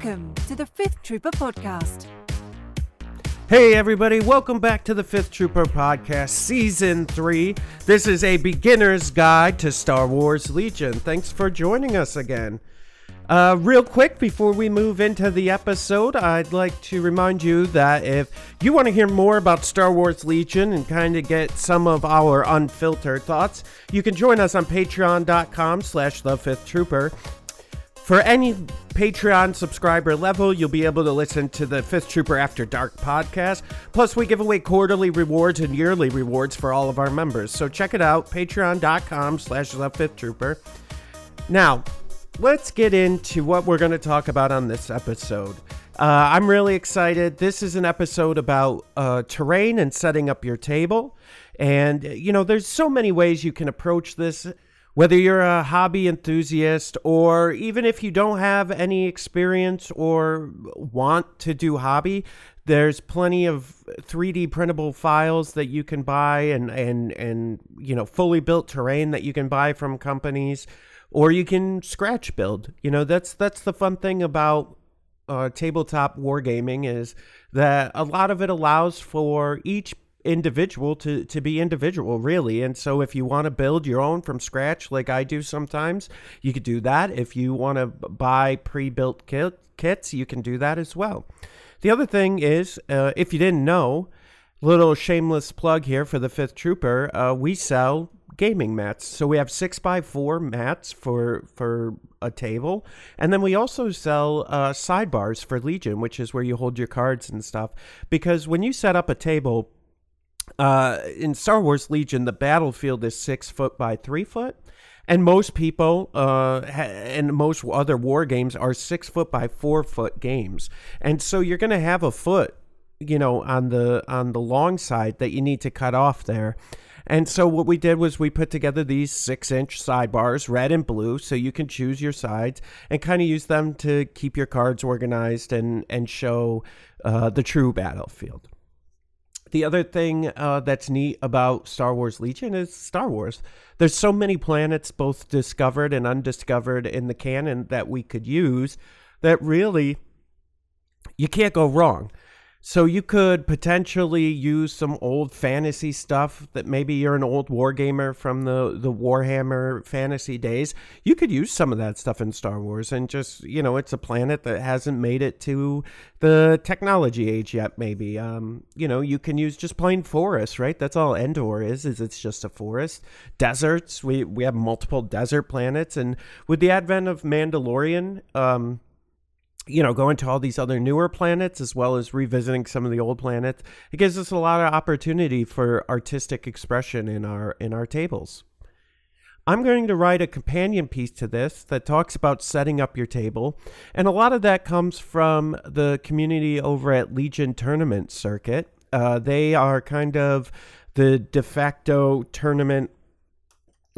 Welcome to the Fifth Trooper Podcast. Hey, everybody, welcome back to the Fifth Trooper Podcast, Season 3. This is a beginner's guide to Star Wars Legion. Thanks for joining us again. Uh, real quick, before we move into the episode, I'd like to remind you that if you want to hear more about Star Wars Legion and kind of get some of our unfiltered thoughts, you can join us on patreon.com slash the fifth trooper. For any Patreon subscriber level, you'll be able to listen to the Fifth Trooper After Dark podcast. Plus, we give away quarterly rewards and yearly rewards for all of our members. So check it out, patreon.com slash Fifth Trooper. Now, let's get into what we're going to talk about on this episode. Uh, I'm really excited. This is an episode about uh, terrain and setting up your table. And, you know, there's so many ways you can approach this whether you're a hobby enthusiast or even if you don't have any experience or want to do hobby, there's plenty of 3D printable files that you can buy and and and you know fully built terrain that you can buy from companies or you can scratch build. You know, that's that's the fun thing about uh, tabletop wargaming is that a lot of it allows for each individual to to be individual really. And so if you want to build your own from scratch like I do sometimes you could do that. If you want to buy pre-built kit, kits you can do that as well. The other thing is uh, if you didn't know little shameless plug here for the fifth trooper uh, we sell gaming mats. So we have six by four mats for for a table. And then we also sell uh, sidebars for legion which is where you hold your cards and stuff. Because when you set up a table uh, in Star Wars Legion, the battlefield is six foot by three foot, and most people uh, and most other war games are six foot by four foot games, and so you're going to have a foot, you know, on the on the long side that you need to cut off there. And so what we did was we put together these six inch sidebars, red and blue, so you can choose your sides and kind of use them to keep your cards organized and and show uh, the true battlefield. The other thing uh, that's neat about Star Wars Legion is Star Wars. There's so many planets, both discovered and undiscovered in the canon, that we could use that really you can't go wrong. So you could potentially use some old fantasy stuff that maybe you're an old wargamer from the the Warhammer fantasy days. You could use some of that stuff in Star Wars and just, you know, it's a planet that hasn't made it to the technology age yet maybe. Um, you know, you can use just plain forests, right? That's all Endor is, is it's just a forest. Deserts, we we have multiple desert planets and with the advent of Mandalorian, um you know, going to all these other newer planets as well as revisiting some of the old planets. It gives us a lot of opportunity for artistic expression in our in our tables. I'm going to write a companion piece to this that talks about setting up your table, and a lot of that comes from the community over at Legion Tournament Circuit. Uh, they are kind of the de facto tournament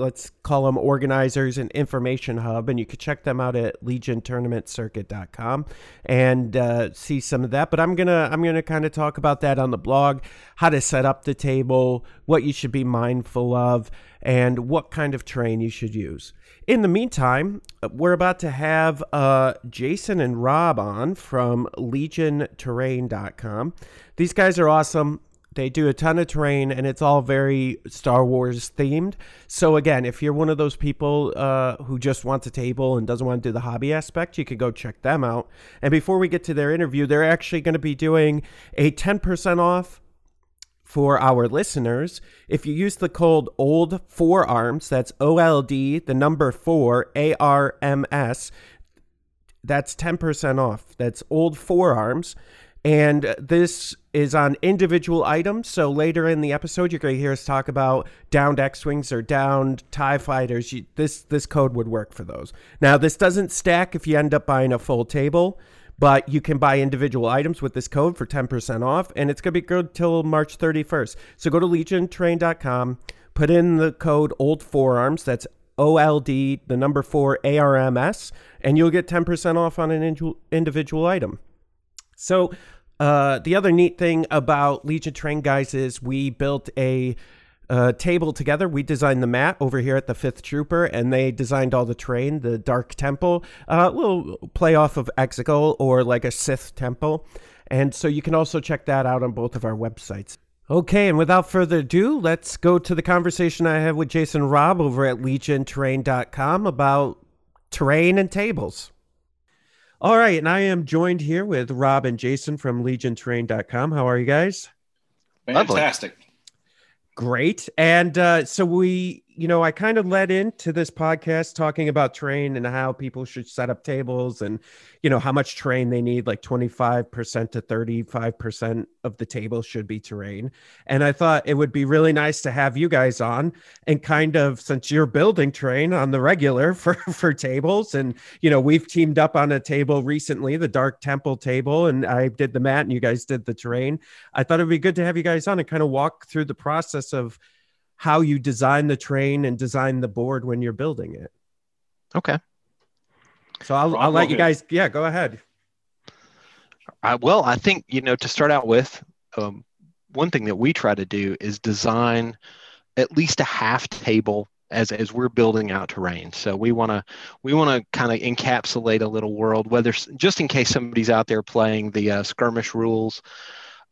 let's call them organizers and information hub and you can check them out at legiontournamentcircuit.com and uh, see some of that. But i'm gonna i'm gonna kind of talk about that on the blog how to set up the table what you should be mindful of and what kind of terrain you should use. In the meantime we're about to have uh, jason and rob on from legionterrain.com these guys are awesome they do a ton of terrain and it's all very Star Wars themed. So again, if you're one of those people uh, who just wants a table and doesn't want to do the hobby aspect, you could go check them out. And before we get to their interview, they're actually going to be doing a 10% off for our listeners. If you use the code OLD Forearms, that's O L D, the number four, A R M S, that's 10% off. That's Old Forearms. And this is on individual items. So later in the episode, you're going to hear us talk about downed X-wings or downed Tie fighters. You, this this code would work for those. Now, this doesn't stack if you end up buying a full table, but you can buy individual items with this code for 10% off, and it's going to be good till March 31st. So go to legionterrain.com, put in the code Old Forearms. That's OLD, the number four ARMS, and you'll get 10% off on an individual item. So, uh, the other neat thing about Legion Terrain guys is we built a a table together. We designed the mat over here at the Fifth Trooper, and they designed all the terrain, the Dark Temple. Uh, we'll play off of Exegol or like a Sith Temple. And so you can also check that out on both of our websites. Okay, and without further ado, let's go to the conversation I had with Jason Rob over at legionterrain.com about terrain and tables. All right, and I am joined here with Rob and Jason from legionterrain.com. How are you guys? Fantastic. Great. And uh, so we, you know, I kind of led into this podcast talking about terrain and how people should set up tables and, you know, how much terrain they need, like 25% to 35% of the table should be terrain. And I thought it would be really nice to have you guys on and kind of, since you're building terrain on the regular for, for tables. And, you know, we've teamed up on a table recently, the Dark Temple table, and I did the mat and you guys did the terrain. I thought it'd be good to have you guys on and kind of walk through the process of, how you design the terrain and design the board when you're building it. Okay. So I'll, I'll let you guys, yeah, go ahead. Uh, well, I think, you know, to start out with, um, one thing that we try to do is design at least a half table as, as we're building out terrain. So we want to we want to kind of encapsulate a little world, whether just in case somebody's out there playing the uh, skirmish rules,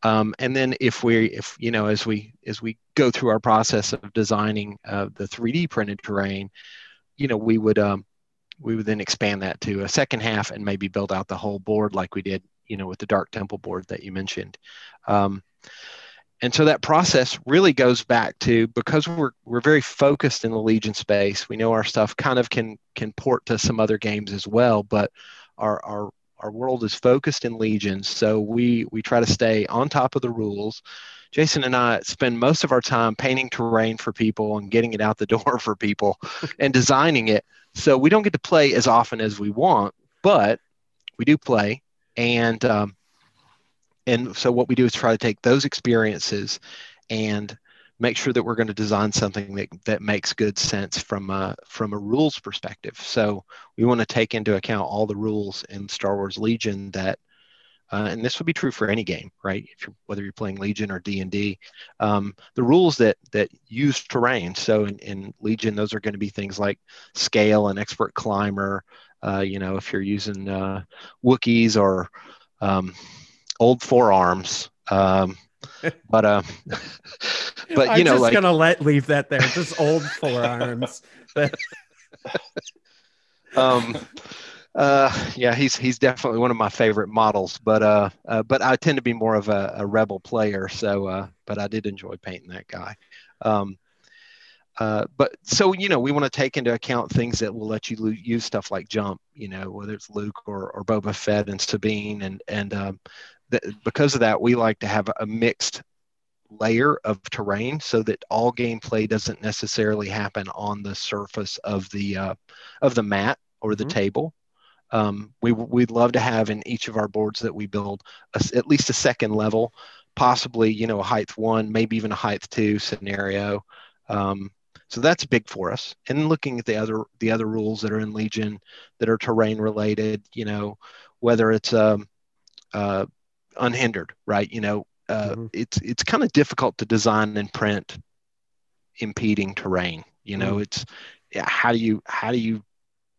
um, and then if we, if you know, as we as we go through our process of designing uh, the 3D printed terrain, you know, we would um, we would then expand that to a second half and maybe build out the whole board like we did, you know, with the Dark Temple board that you mentioned. Um, and so that process really goes back to because we're we're very focused in the Legion space. We know our stuff kind of can can port to some other games as well, but our our our world is focused in legions, so we we try to stay on top of the rules. Jason and I spend most of our time painting terrain for people and getting it out the door for people and designing it. So we don't get to play as often as we want, but we do play. And um, and so what we do is try to take those experiences and make sure that we're going to design something that, that makes good sense from a, from a rules perspective. So we want to take into account all the rules in Star Wars Legion that, uh, and this would be true for any game, right? If you're, whether you're playing Legion or D and D, um, the rules that that use terrain. So in, in Legion, those are going to be things like scale and expert climber. Uh, you know, if you're using uh, Wookiees or um, old forearms. Um, but uh, but you I'm know, just like gonna let leave that there. Just old forearms. um, uh, yeah, he's he's definitely one of my favorite models. But uh, uh but I tend to be more of a, a rebel player. So, uh, but I did enjoy painting that guy. Um, uh, but so you know, we want to take into account things that will let you lo- use stuff like jump. You know, whether it's Luke or, or Boba Fett and Sabine, and and um, th- because of that, we like to have a mixed layer of terrain so that all gameplay doesn't necessarily happen on the surface of the uh, of the mat or the mm-hmm. table. Um, we we'd love to have in each of our boards that we build a, at least a second level, possibly you know a height one, maybe even a height two scenario. Um, so that's big for us. And looking at the other the other rules that are in Legion that are terrain related, you know, whether it's um, uh, unhindered, right? You know, uh, mm-hmm. it's it's kind of difficult to design and print impeding terrain. You know, mm-hmm. it's yeah, how do you how do you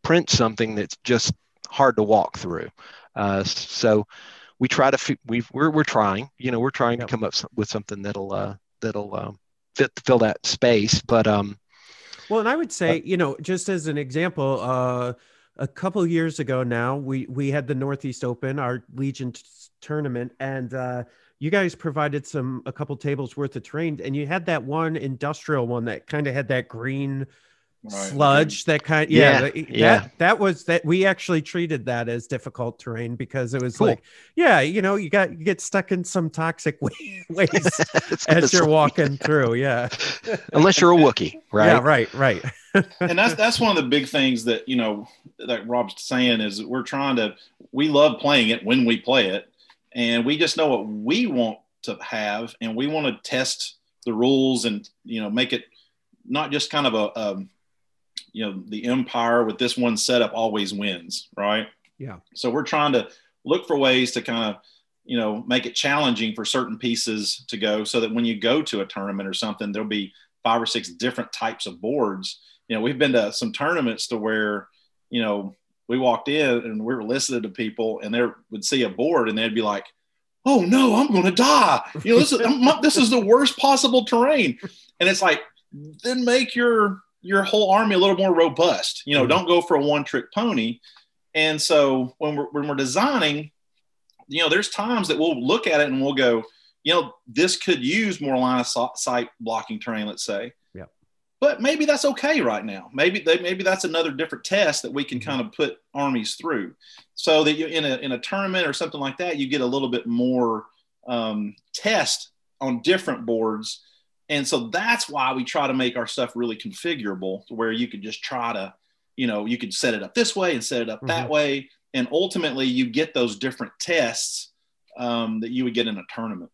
print something that's just hard to walk through? Uh, so we try to we we're we're trying. You know, we're trying yep. to come up with something that'll uh, that'll um, fit fill that space. But um, well, and I would say, you know, just as an example, uh, a couple years ago now, we we had the Northeast Open, our Legion t- tournament, and uh, you guys provided some a couple tables worth of terrain, and you had that one industrial one that kind of had that green right. sludge that kind yeah, yeah, yeah that that was that we actually treated that as difficult terrain because it was cool. like yeah you know you got you get stuck in some toxic waste as you're walking through yeah. Unless you're a Wookie right yeah right? right and that's that's one of the big things that you know that Rob's saying is we're trying to we love playing it when we play it and we just know what we want to have and we want to test the rules and you know make it not just kind of a um, you know the empire with this one setup always wins right yeah so we're trying to look for ways to kind of you know make it challenging for certain pieces to go so that when you go to a tournament or something there'll be five or six different types of boards. You know, we've been to some tournaments to where, you know, we walked in and we were listening to people and they would see a board and they'd be like, oh no, I'm going to die. You know, this is, this is the worst possible terrain. And it's like, then make your, your whole army a little more robust. You know, mm-hmm. don't go for a one trick pony. And so when we're, when we're designing, you know, there's times that we'll look at it and we'll go, you know, this could use more line of sight blocking terrain, let's say. Yeah. But maybe that's okay right now. Maybe they, maybe that's another different test that we can mm-hmm. kind of put armies through, so that you in a in a tournament or something like that, you get a little bit more um, test on different boards, and so that's why we try to make our stuff really configurable, to where you could just try to, you know, you could set it up this way and set it up mm-hmm. that way, and ultimately you get those different tests um, that you would get in a tournament.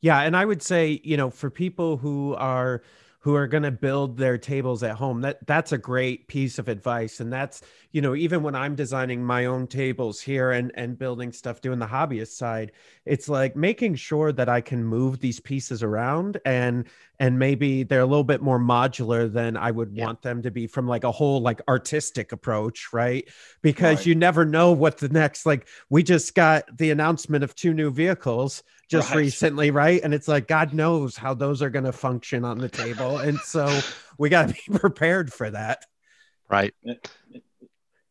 Yeah, and I would say, you know, for people who are who are going to build their tables at home that that's a great piece of advice and that's you know even when i'm designing my own tables here and and building stuff doing the hobbyist side it's like making sure that i can move these pieces around and and maybe they're a little bit more modular than i would yeah. want them to be from like a whole like artistic approach right because right. you never know what the next like we just got the announcement of two new vehicles just right. recently, right? And it's like God knows how those are going to function on the table, and so we got to be prepared for that. Right.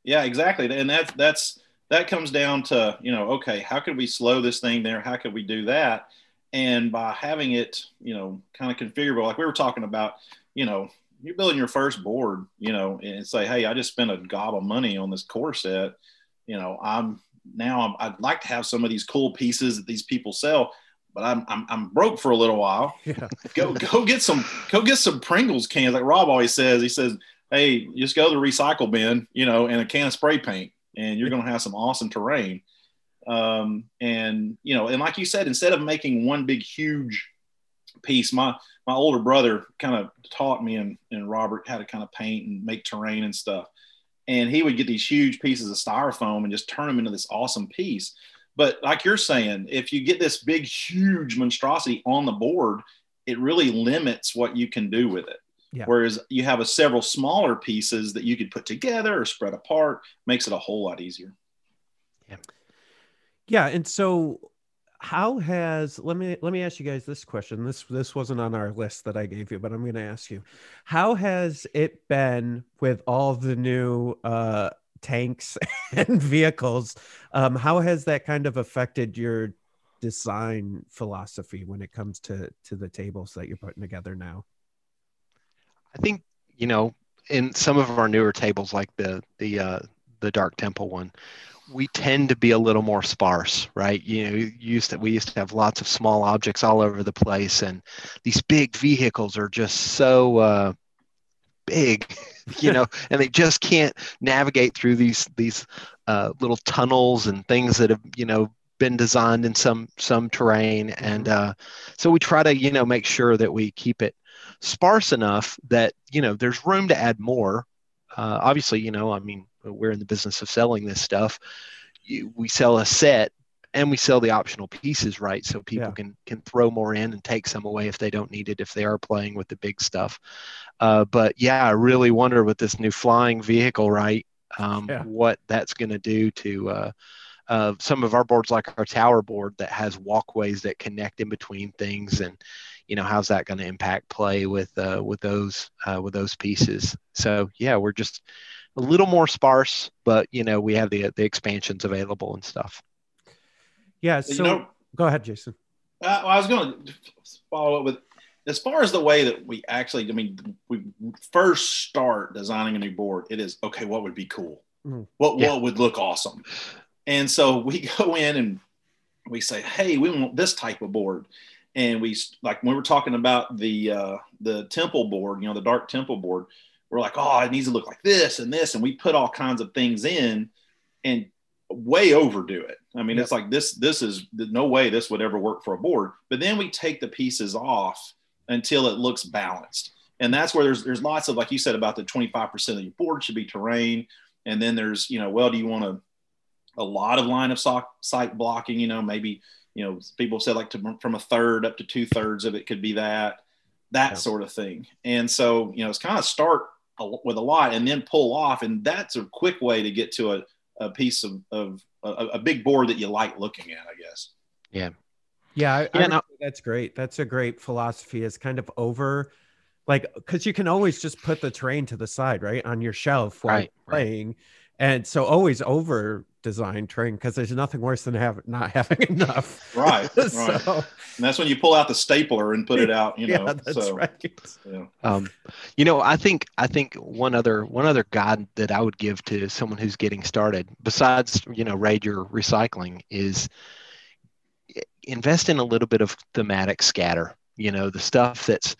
Yeah, exactly. And that's that's that comes down to you know, okay, how could we slow this thing there? How could we do that? And by having it, you know, kind of configurable, like we were talking about, you know, you're building your first board, you know, and say, hey, I just spent a gob of money on this core set. You know, I'm now i would like to have some of these cool pieces that these people sell, but I'm, I'm, I'm broke for a little while. Yeah. go, go get some, go get some Pringles cans. Like Rob always says, he says, Hey, just go to the recycle bin, you know, and a can of spray paint and you're going to have some awesome terrain. Um, and, you know, and like you said, instead of making one big, huge piece, my, my older brother kind of taught me and, and Robert how to kind of paint and make terrain and stuff and he would get these huge pieces of styrofoam and just turn them into this awesome piece. But like you're saying, if you get this big, huge monstrosity on the board, it really limits what you can do with it. Yeah. Whereas you have a several smaller pieces that you could put together or spread apart, makes it a whole lot easier. Yeah. Yeah. And so how has let me let me ask you guys this question. This this wasn't on our list that i gave you but i'm going to ask you. How has it been with all the new uh tanks and vehicles? Um how has that kind of affected your design philosophy when it comes to to the tables that you're putting together now? I think you know in some of our newer tables like the the uh the dark temple one we tend to be a little more sparse, right? You know, used to we used to have lots of small objects all over the place, and these big vehicles are just so uh, big, you know, and they just can't navigate through these these uh, little tunnels and things that have you know been designed in some some terrain, and mm-hmm. uh, so we try to you know make sure that we keep it sparse enough that you know there's room to add more. Uh, obviously, you know, I mean we're in the business of selling this stuff. You, we sell a set and we sell the optional pieces, right? So people yeah. can can throw more in and take some away if they don't need it if they are playing with the big stuff. Uh, but yeah, I really wonder with this new flying vehicle, right? Um, yeah. What that's going to do to uh, uh, some of our boards, like our tower board, that has walkways that connect in between things, and you know how's that going to impact play with uh, with those uh, with those pieces. So yeah, we're just a little more sparse, but you know we have the the expansions available and stuff. Yeah. So you know, go ahead, Jason. Uh, well, I was going to follow up with as far as the way that we actually, I mean, we first start designing a new board. It is okay. What would be cool? Mm. What yeah. what would look awesome? And so we go in and we say, hey, we want this type of board. And we like when we were talking about the uh, the temple board, you know, the dark temple board we're like, oh, it needs to look like this and this, and we put all kinds of things in and way overdo it. I mean, it's like this, this is no way this would ever work for a board. But then we take the pieces off until it looks balanced. And that's where there's there's lots of like you said about the 25% of your board should be terrain. And then there's, you know, well, do you want a a lot of line of sight blocking, you know, maybe, you know, people said like to, from a third up to two thirds of it could be that that Yeah. sort of thing. And so, you know, it's kind of start a- with a lot and then pull off. And that's a quick way to get to a, a piece of, of a, a big board that you like looking at, I guess. Yeah, I, Yeah, I no- that's great. That's a great philosophy. Is kind of over, like, because you can always just put the terrain to the side, right, on your shelf while Right, you're right. Playing, and so always over design terrain because there's nothing worse than have not having enough. Right, right. so, And that's when you pull out the stapler and put it out, you know. yeah, that's so, right. yeah. Um, you know, I think I think one other one other guide that I would give to someone who's getting started, besides you know raid your recycling, is invest in a little bit of thematic scatter. You know, the stuff that's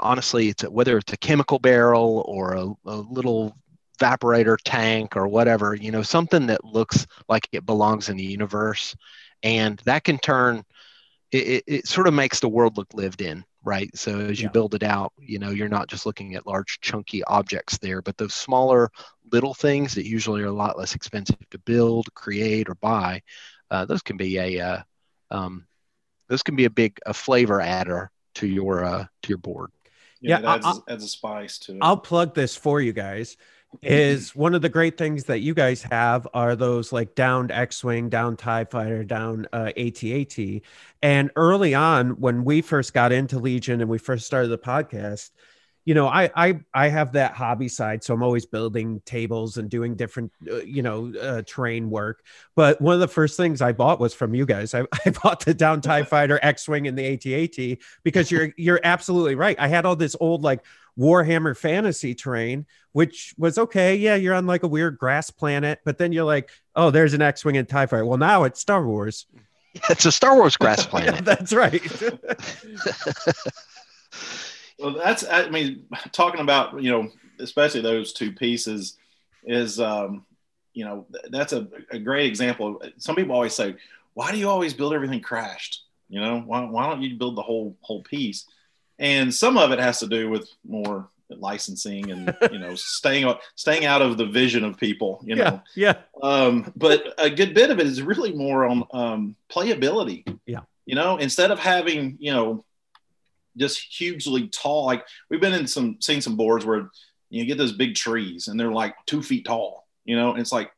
honestly, it's a, whether it's a chemical barrel or a, a little evaporator tank or whatever. You know, something that looks like it belongs in the universe, and that can turn. It, it, it sort of makes the world look lived in, right? So as you Yeah. build it out, you know, you're not just looking at large chunky objects there, but those smaller little things that usually are a lot less expensive to build, create, or buy. Uh, those can be a uh, um, those can be a big a flavor adder to your uh, to your board. Yeah, it adds, adds a spice to it. I'll plug this for you guys. Is one of the great things that you guys have are those like downed X-wing, down Tie Fighter, down uh, AT-AT. And early on, when we first got into Legion and we first started the podcast, you know, I I I have that hobby side, so I'm always building tables and doing different, uh, you know, uh, terrain work. But one of the first things I bought was from you guys. I, I bought the down Tie Fighter, X-wing, and the AT-AT because you're you're absolutely right. I had all this old like Warhammer fantasy terrain, which was okay. Yeah, you're on like a weird grass planet, but then you're like, oh, there's an X-wing and Tie Fighter. Well, now it's Star Wars. It's a Star Wars grass Yeah, planet. that's right. Well, that's I mean, talking about you know, especially those two pieces is um, you know that's a, a great example. Some people always say, "Why do you always build everything crashed?" You know, why, why don't you build the whole whole piece? And some of it has to do with more licensing and you know staying out staying out of the vision of people. You know, yeah, yeah, um, but a good bit of it is really more on um, playability. Yeah. You know, instead of having, you know, just hugely tall, like we've been in some, seen some boards where you get those big trees and they're like two feet tall, you know, and it's like,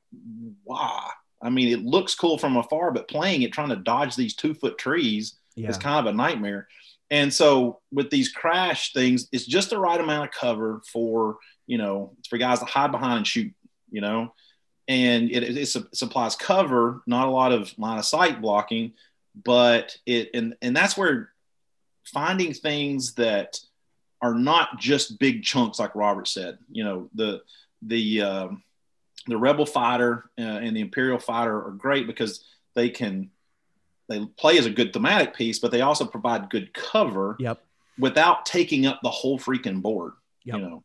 wow. I mean, it looks cool from afar, but playing it, trying to dodge these two foot trees yeah. is kind of a nightmare. And so with these crash things, it's just the right amount of cover for, you know, for guys to hide behind and shoot, you know, and it, it, su- supplies cover, not a lot of line of sight blocking, but it, and, and that's where finding things that are not just big chunks, like Robert said, you know, the, the, um, the rebel fighter uh, and the imperial fighter are great because they can, they play as a good thematic piece, but they also provide good cover Yep. without taking up the whole freaking board. Yep. You know,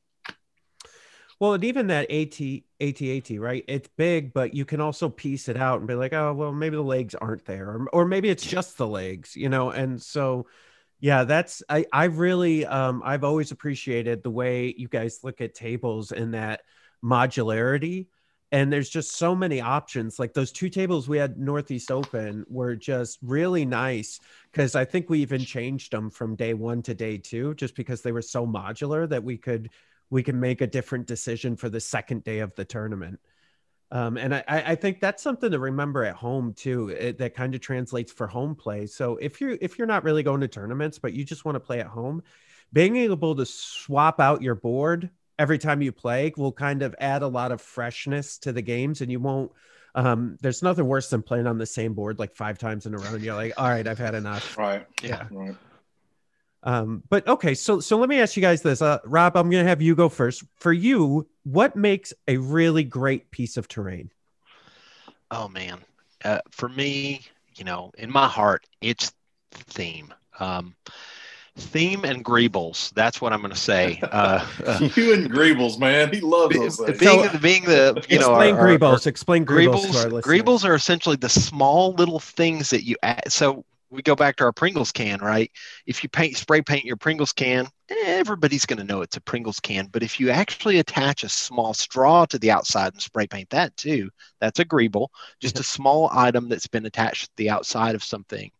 Well, and even that AT AT-AT, right? It's big, but you can also piece it out and be like, oh, well, maybe the legs aren't there, or, or maybe it's just the legs, you know. And so, yeah, that's I I really um I've always appreciated the way you guys look at tables and that modularity. And there's just so many options. Like those two tables we had Northeast Open were just really nice because I think we even changed them from day one to day two, just because they were so modular that we could we can make a different decision for the second day of the tournament. Um, and I, I think that's something to remember at home too. It, that kind of translates for home play. So if you're if you're not really going to tournaments, but you just want to play at home, being able to swap out your board every time you play will kind of add a lot of freshness to the games, and you won't. Um, there's nothing worse than playing on the same board like five times in a row, and you're like, all right, I've had enough. right? Yeah. Right. Um, but okay, so so let me ask you guys this. Uh, Rob, I'm gonna have you go first. For you, what makes a really great piece of terrain? Oh man, uh, for me, you know, in my heart, it's theme. Um, theme and greebles. That's what I'm going to say. Uh, uh, you and Greebles, man, he loves those things. being, So- being the you know explain our- our- our- explain Greebles. Greebles, to our. Greebles are essentially the small little things that you add. So we go back to our Pringles can, right? If you paint spray paint your Pringles can, everybody's going to know it's a Pringles can. But if you actually attach a small straw to the outside and spray paint that too, that's a greeble. Just a small item that's been attached to the outside of something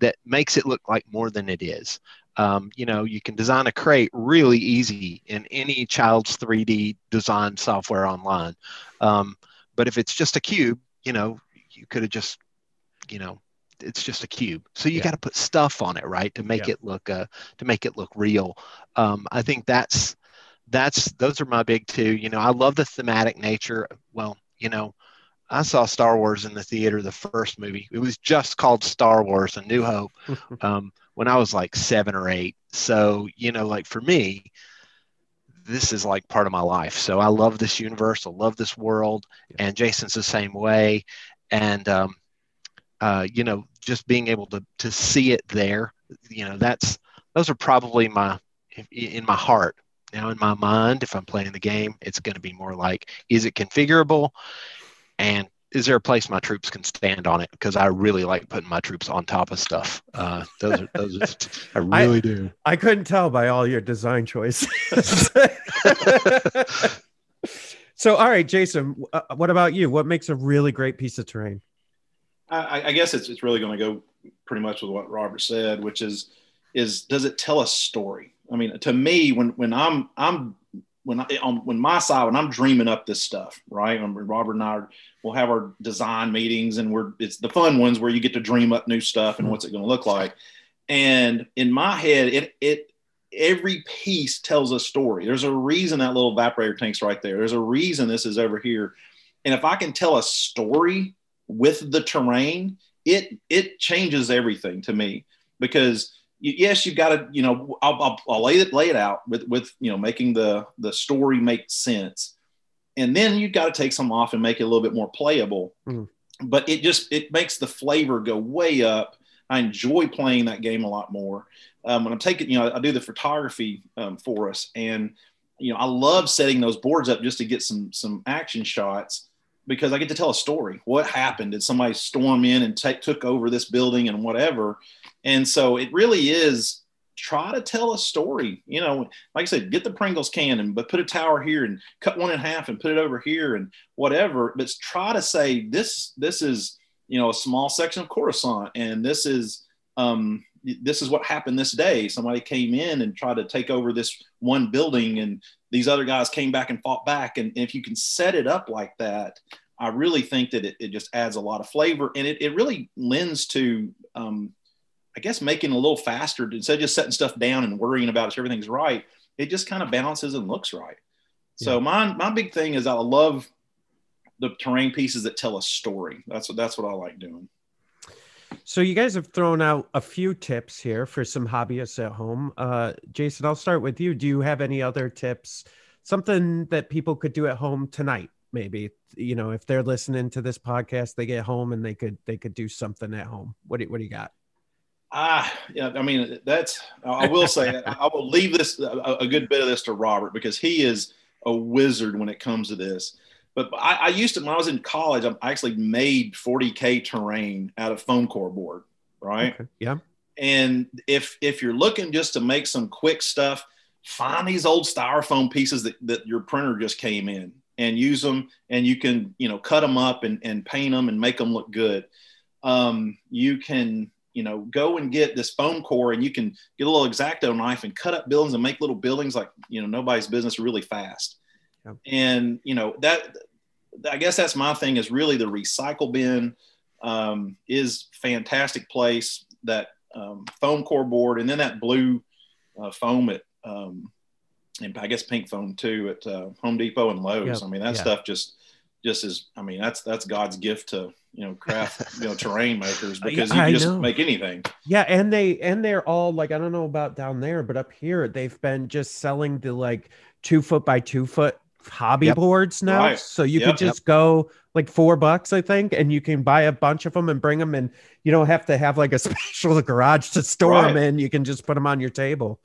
that makes it look like more than it is. Um, you know, you can design a crate really easy in any child's 3D design software online. Um, but if it's just a cube, you know, you could have just, you know, it's just a cube. So you Yeah. got to put stuff on it, right, to make Yeah. it look uh, to make it look real. Um, I think that's that's those are my big two. You know, I love the thematic nature. Well, you know, I saw Star Wars in the theater, the first movie. It was just called Star Wars: A New Hope um, when I was like seven or eight. So, you know, like for me, this is like part of my life. So I love this universe. I love this world. And Jason's the same way. And, um, uh, you know, just being able to, to see it there, you know, that's, those are probably my, in my heart. Now, in my mind, if I'm playing the game, it's going to be more like, is it configurable? And is there a place my troops can stand on it? Because I really like putting my troops on top of stuff. Uh, those are, those are, I really do. I couldn't tell by all your design choices. so, all right, Jason, uh, what about you? What makes a really great piece of terrain? I, I guess it's, it's really going to go pretty much with what Robert said, which is is does it tell a story? I mean, to me, when when I'm I'm when I on when my side when I'm dreaming up this stuff, right? When Robert and I are, we'll have our design meetings, and we're it's the fun ones where you get to dream up new stuff and mm-hmm. what's it going to look like. And in my head, it it every piece tells a story. There's a reason that little evaporator tank's right there. There's a reason this is over here. And if I can tell a story with the terrain, it it changes everything to me because yes, you've got to you know I'll, I'll, I'll, lay it lay it out with with you know making the the story make sense, and then you've got to take some off and make it a little bit more playable. Mm. But it just it makes the flavor go way up. I enjoy playing that game a lot more. Um, when I'm taking, you know, I do the photography um, for us, and you know, I love setting those boards up just to get some some action shots because I get to tell a story. What happened? Did somebody storm in and take took over this building and whatever? And so it really is try to tell a story. You know, like I said, get the Pringles cannon, but put a tower here and cut one in half and put it over here and whatever. But try to say this this is you know a small section of Coruscant, and this is um, this is what happened this day. Somebody came in and tried to take over this one building, and these other guys came back and fought back. And, and if you can set it up like that, I really think that it, it just adds a lot of flavor, and it, it really lends to, um, I guess, making a little faster instead of just setting stuff down and worrying about if everything's right. It just kind of balances and looks right. So Yeah. my my big thing is I love the terrain pieces that tell a story. That's what that's what I like doing. So you guys have thrown out a few tips here for some hobbyists at home. Uh, Jason, I'll start with you. Do you have any other tips? Something that people could do at home tonight, maybe. You know, if they're listening to this podcast, they get home and they could they could do something at home. What do, what do you got? Ah, yeah. I mean, that's. I will say, I will leave this a, a good bit of this to Robert because he is a wizard when it comes to this. But I, I used to when I was in college. I actually made 40k terrain out of foam core board, right? Okay. Yeah. And if if you're looking just to make some quick stuff, find these old styrofoam pieces that, that your printer just came in and use them, and you can you know cut them up and, and paint them and make them look good. Um, you can you know go and get this foam core and you can get a little exacto knife and cut up buildings and make little buildings like you know nobody's business really fast. Yep. And you know that I guess that's my thing is really the recycle bin um, is fantastic place that um, foam core board and then that blue uh, foam at um, and I guess pink foam too at uh, Home Depot and Lowe's. Yep. I mean that Yeah. stuff just just is I mean that's that's God's gift to you know craft you know terrain makers because you I can just know. make anything. Yeah, and they and they're all like I don't know about down there, but up here they've been just selling the like two foot by two foot hobby Yep. boards now. Right. So you Yep. could just go like four bucks, I think, and you can buy a bunch of them and bring them, and you don't have to have like a special garage to store Right. them in. You can just put them on your table.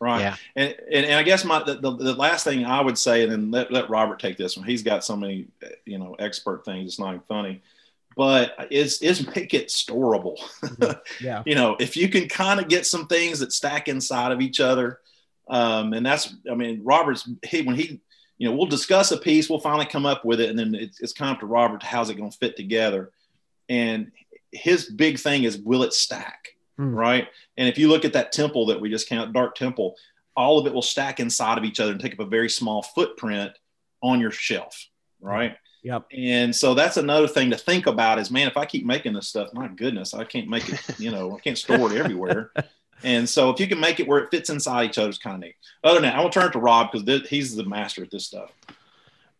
Right. Yeah. And, and, and I guess my the, the, the last thing I would say, and then let, let Robert take this one. He's got so many, you know, expert things. It's not even funny, but is is make it storable. Yeah. you know, if you can kind of get some things that stack inside of each other, um, and that's, I mean, Robert's he when he, you know, we'll discuss a piece, we'll finally come up with it, and then it's, it's kind of to Robert how's it going to fit together. And his big thing is will it stack? hmm. right? And if you look at that temple that we just count, Dark Temple, all of it will stack inside of each other and take up a very small footprint on your shelf, right? Yep. And so that's another thing to think about is, man, if I keep making this stuff, my goodness, I can't make it, you know, I can't store it everywhere. And so if you can make it where it fits inside each other's kind of neat. Other than that, I will turn it to Rob because he's the master at this stuff.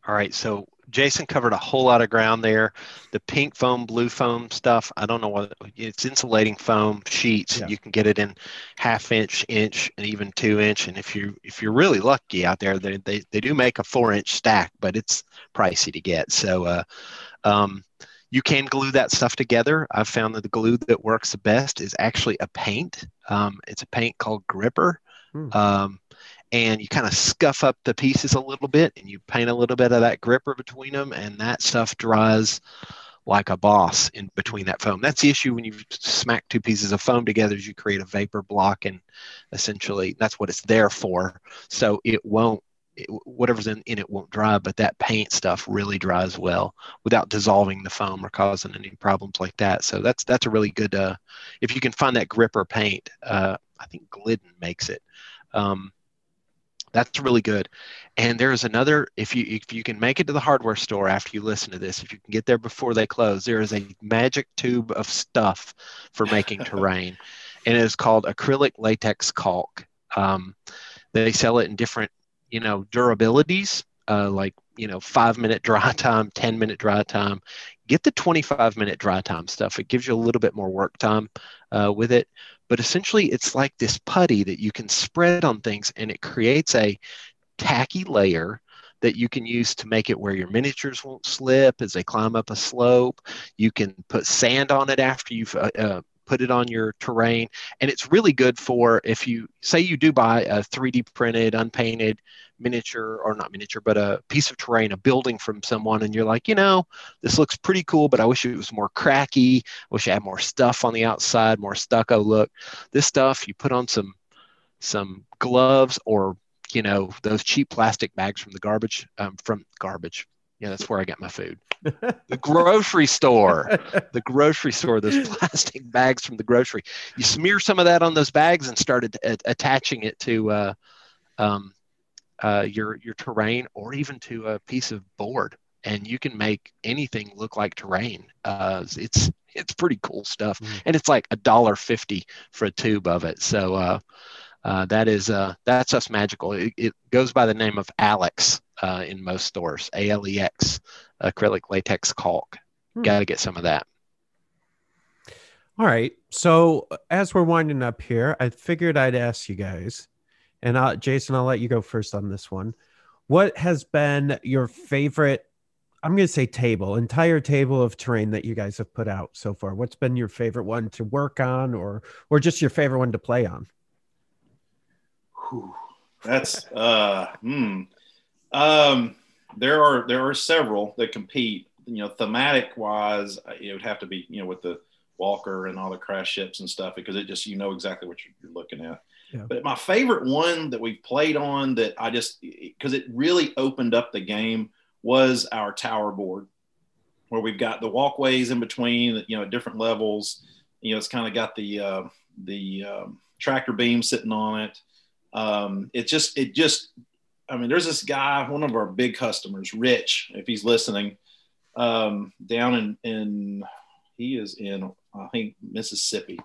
All right. So Jason covered a whole lot of ground there. The pink foam, blue foam stuff, I don't know what it's insulating foam sheets. Yeah. You can get it in half inch, inch, and even two inch. And if you if you're really lucky out there, they they, they do make a four inch stack, but it's pricey to get. So uh, um, you can glue that stuff together. I've found that the glue that works the best is actually a paint. Um, it's a paint called Gripper. Hmm. Um, and you kind of scuff up the pieces a little bit and you paint a little bit of that gripper between them and that stuff dries like a boss in between that foam that's the issue when you smack two pieces of foam together is you create a vapor block and essentially that's what it's there for so it won't it, whatever's in, in it won't dry but that paint stuff really dries well without dissolving the foam or causing any problems like that so that's that's a really good uh, if you can find that gripper paint uh, i think glidden makes it um, that's really good. And there's another if you if you can make it to the hardware store after you listen to this, if you can get there before they close, there is a magic tube of stuff for making terrain, and it is called acrylic latex caulk. Um, they sell it in different you know durabilities, uh, like you know five minute dry time, ten minute dry time. Get the 25 minute dry time stuff. It gives you a little bit more work time uh, with it but essentially it's like this putty that you can spread on things and it creates a tacky layer that you can use to make it where your miniatures won't slip as they climb up a slope. You can put sand on it after you've uh, uh, put it on your terrain. And it's really good for if you say you do buy a 3D printed, unpainted miniature or not miniature, but a piece of terrain, a building from someone, and you're like, you know, this looks pretty cool, but I wish it was more cracky. I wish I had more stuff on the outside, more stucco look. This stuff you put on some some gloves or you know those cheap plastic bags from the garbage um, from garbage yeah that's where i get my food. The grocery store. The grocery store those plastic bags from the grocery. You smear some of that on those bags and started attaching it to uh, um, uh, your your terrain or even to a piece of board. And you can make anything look like terrain. Uh, it's it's pretty cool stuff. Mm-hmm. and it's like a dollar fifty for a tube of it. So uh, uh, that is uh, that's just magical it, it, goes by the name of alex uh, in most stores alex acrylic latex caulk hmm. got to get some of that all right so as we're winding up here i figured i'd ask you guys and uh, Jason, I'll let you go first on this one. What has been your favorite? I'm going to say table, entire table of terrain that you guys have put out so far. What's been your favorite one to work on, or or just your favorite one to play on? Whew. That's uh, hmm. Um, there are there are several that compete. You know, thematic wise, it would have to be you know with the Walker and all the crash ships and stuff because it just you know exactly what you're, you're looking at. But my favorite one that we've played on that I just because it really opened up the game was our tower board, where we've got the walkways in between, you know, at different levels. You know, it's kind of got the uh, the um, tractor beam sitting on it. Um, it just it just I mean, there's this guy, one of our big customers, Rich, if he's listening, um, down in in he is in I think Mississippi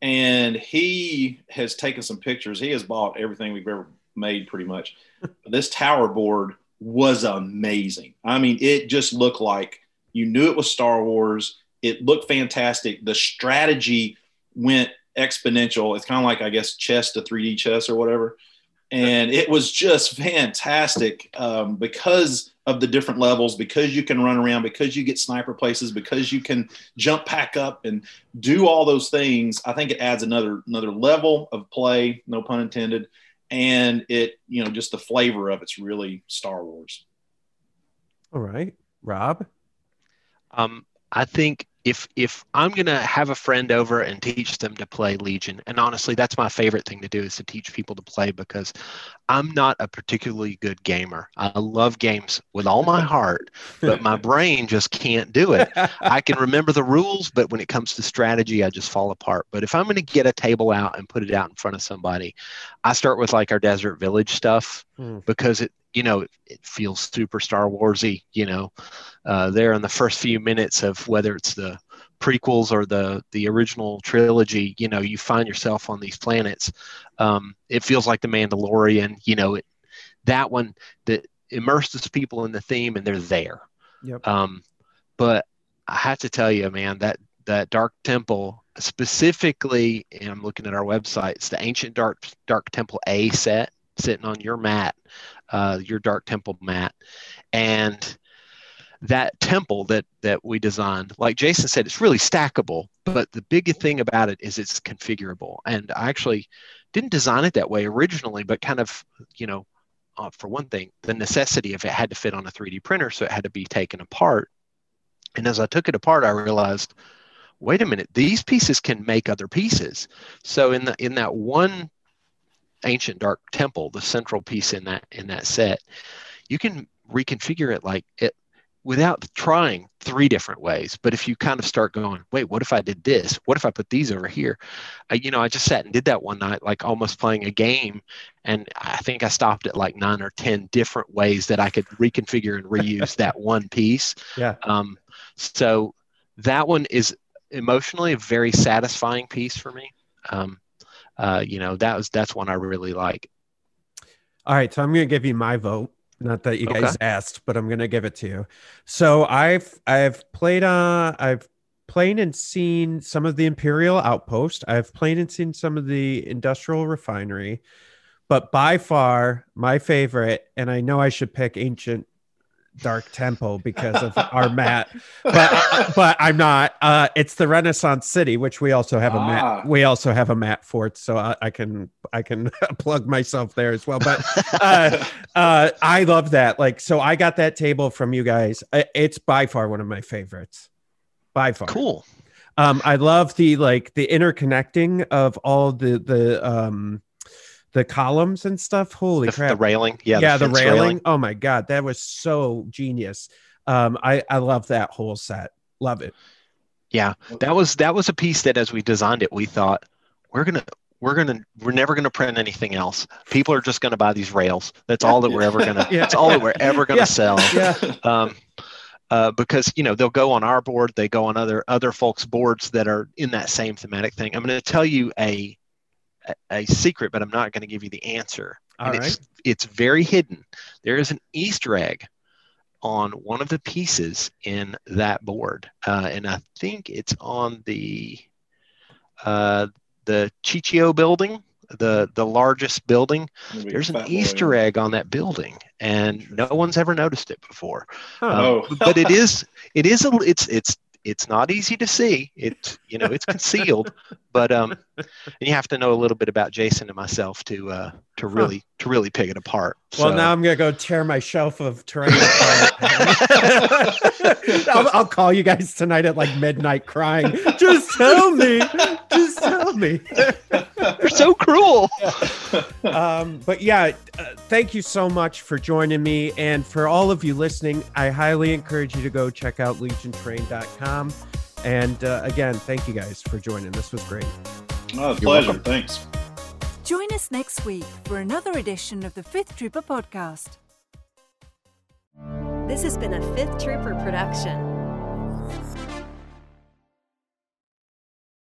and he has taken some pictures. He has bought everything we've ever made pretty much. this tower board was amazing. I mean, it just looked like you knew it was Star Wars. It looked fantastic. The strategy went exponential. It's kind of like, I guess, chess to 3D chess or whatever. And it was just fantastic um, because of the different levels because you can run around, because you get sniper places, because you can jump pack up and do all those things. I think it adds another another level of play, no pun intended, and it you know just the flavor of it's really Star Wars. All right, Rob. Um, I think if if I'm gonna have a friend over and teach them to play Legion, and honestly, that's my favorite thing to do is to teach people to play because I'm not a particularly good gamer. I love games with all my heart, but my brain just can't do it. I can remember the rules, but when it comes to strategy, I just fall apart. But if I'm gonna get a table out and put it out in front of somebody, I start with like our Desert Village stuff hmm. because it you know, it, it, feels super Star Warsy, you know, uh, there in the first few minutes of whether it's the prequels or the the original trilogy, you know, you find yourself on these planets. Um, it feels like the Mandalorian, you know, it, that one that immerses people in the theme and they're there. Yep. Um, but I have to tell you, man, that that Dark Temple specifically, and I'm looking at our website, it's the Ancient Dark Dark Temple A set sitting on your mat uh, your dark temple mat. And that temple that that we designed like jason said it's really stackable but the big thing about it is it's configurable. And i actually didn't design it that way originally but kind of you know uh, for one thing the necessity of it had to fit on a 3d printer so it had to be taken apart. And as i took it apart i realized wait a minute these pieces can make other pieces. So in the in that one ancient dark temple, the central piece in that in that set, you can reconfigure it like it without trying three different ways. But if you kind of start going, wait, what if I did this? What if I put these over here? I, you know, I just sat and did that one night, like almost playing a game. And I think I stopped at like nine or 10 different ways that I could reconfigure and reuse that one piece. Yeah. Um, so that one is emotionally a very satisfying piece for me. Um, uh, you know, that was that's one I really like. All right, so I'm going to give you my vote. Not that you guys okay. asked, but I'm going to give it to you. So I've I've played uh I've played and seen some of the Imperial Outpost. I've played and seen some of the Industrial Refinery, but by far my favorite, and I know I should pick Ancient dark temple because of our mat but but i'm not uh it's the renaissance city which we also have a ah. mat we also have a mat for it. So i, I can i can plug myself there as well. But uh uh i love that. Like so i got that table from you guys. It's by far one of my favorites. By far. Cool. Um i love the like the interconnecting of all the the um the columns and stuff. Holy the, crap! The railing, yeah, yeah, the, the railing. railing. Oh my god, that was so genius. Um, I I love that whole set. Love it. Yeah, that was that was a piece that as we designed it, we thought we're gonna we're gonna we're never gonna print anything else. People are just gonna buy these rails. That's all that we're ever gonna. yeah. That's all that we're ever gonna yeah. sell. Yeah. Um, uh, because you know they'll go on our board, they go on other other folks' boards that are in that same thematic thing. I'm going to tell you a a secret, but I'm not going to give you the answer. All and right. it's it's very hidden. There is an Easter egg on one of the pieces in that board, uh, and I think it's on the uh, the Chichio building, the the largest building. There's an Easter egg on that building, and no one's ever noticed it before. Um, oh. but it is it is a it's it's it's not easy to see. It you know it's concealed, but um, you have to know a little bit about Jason and myself to uh, to really huh. to really pick it apart. Well, so. now I'm gonna go tear my shelf of terrain apart. I'll, I'll, call you guys tonight at like midnight, crying. Just tell me, just tell me. You're so cruel. Um, but yeah, uh, thank you so much for joining me, and for all of you listening, I highly encourage you to go check out legionterrain.com. And uh, again, thank you guys for joining. This was great. Oh, pleasure. Welcome. Thanks. Join us next week for another edition of the Fifth Trooper podcast. This has been a Fifth Trooper production.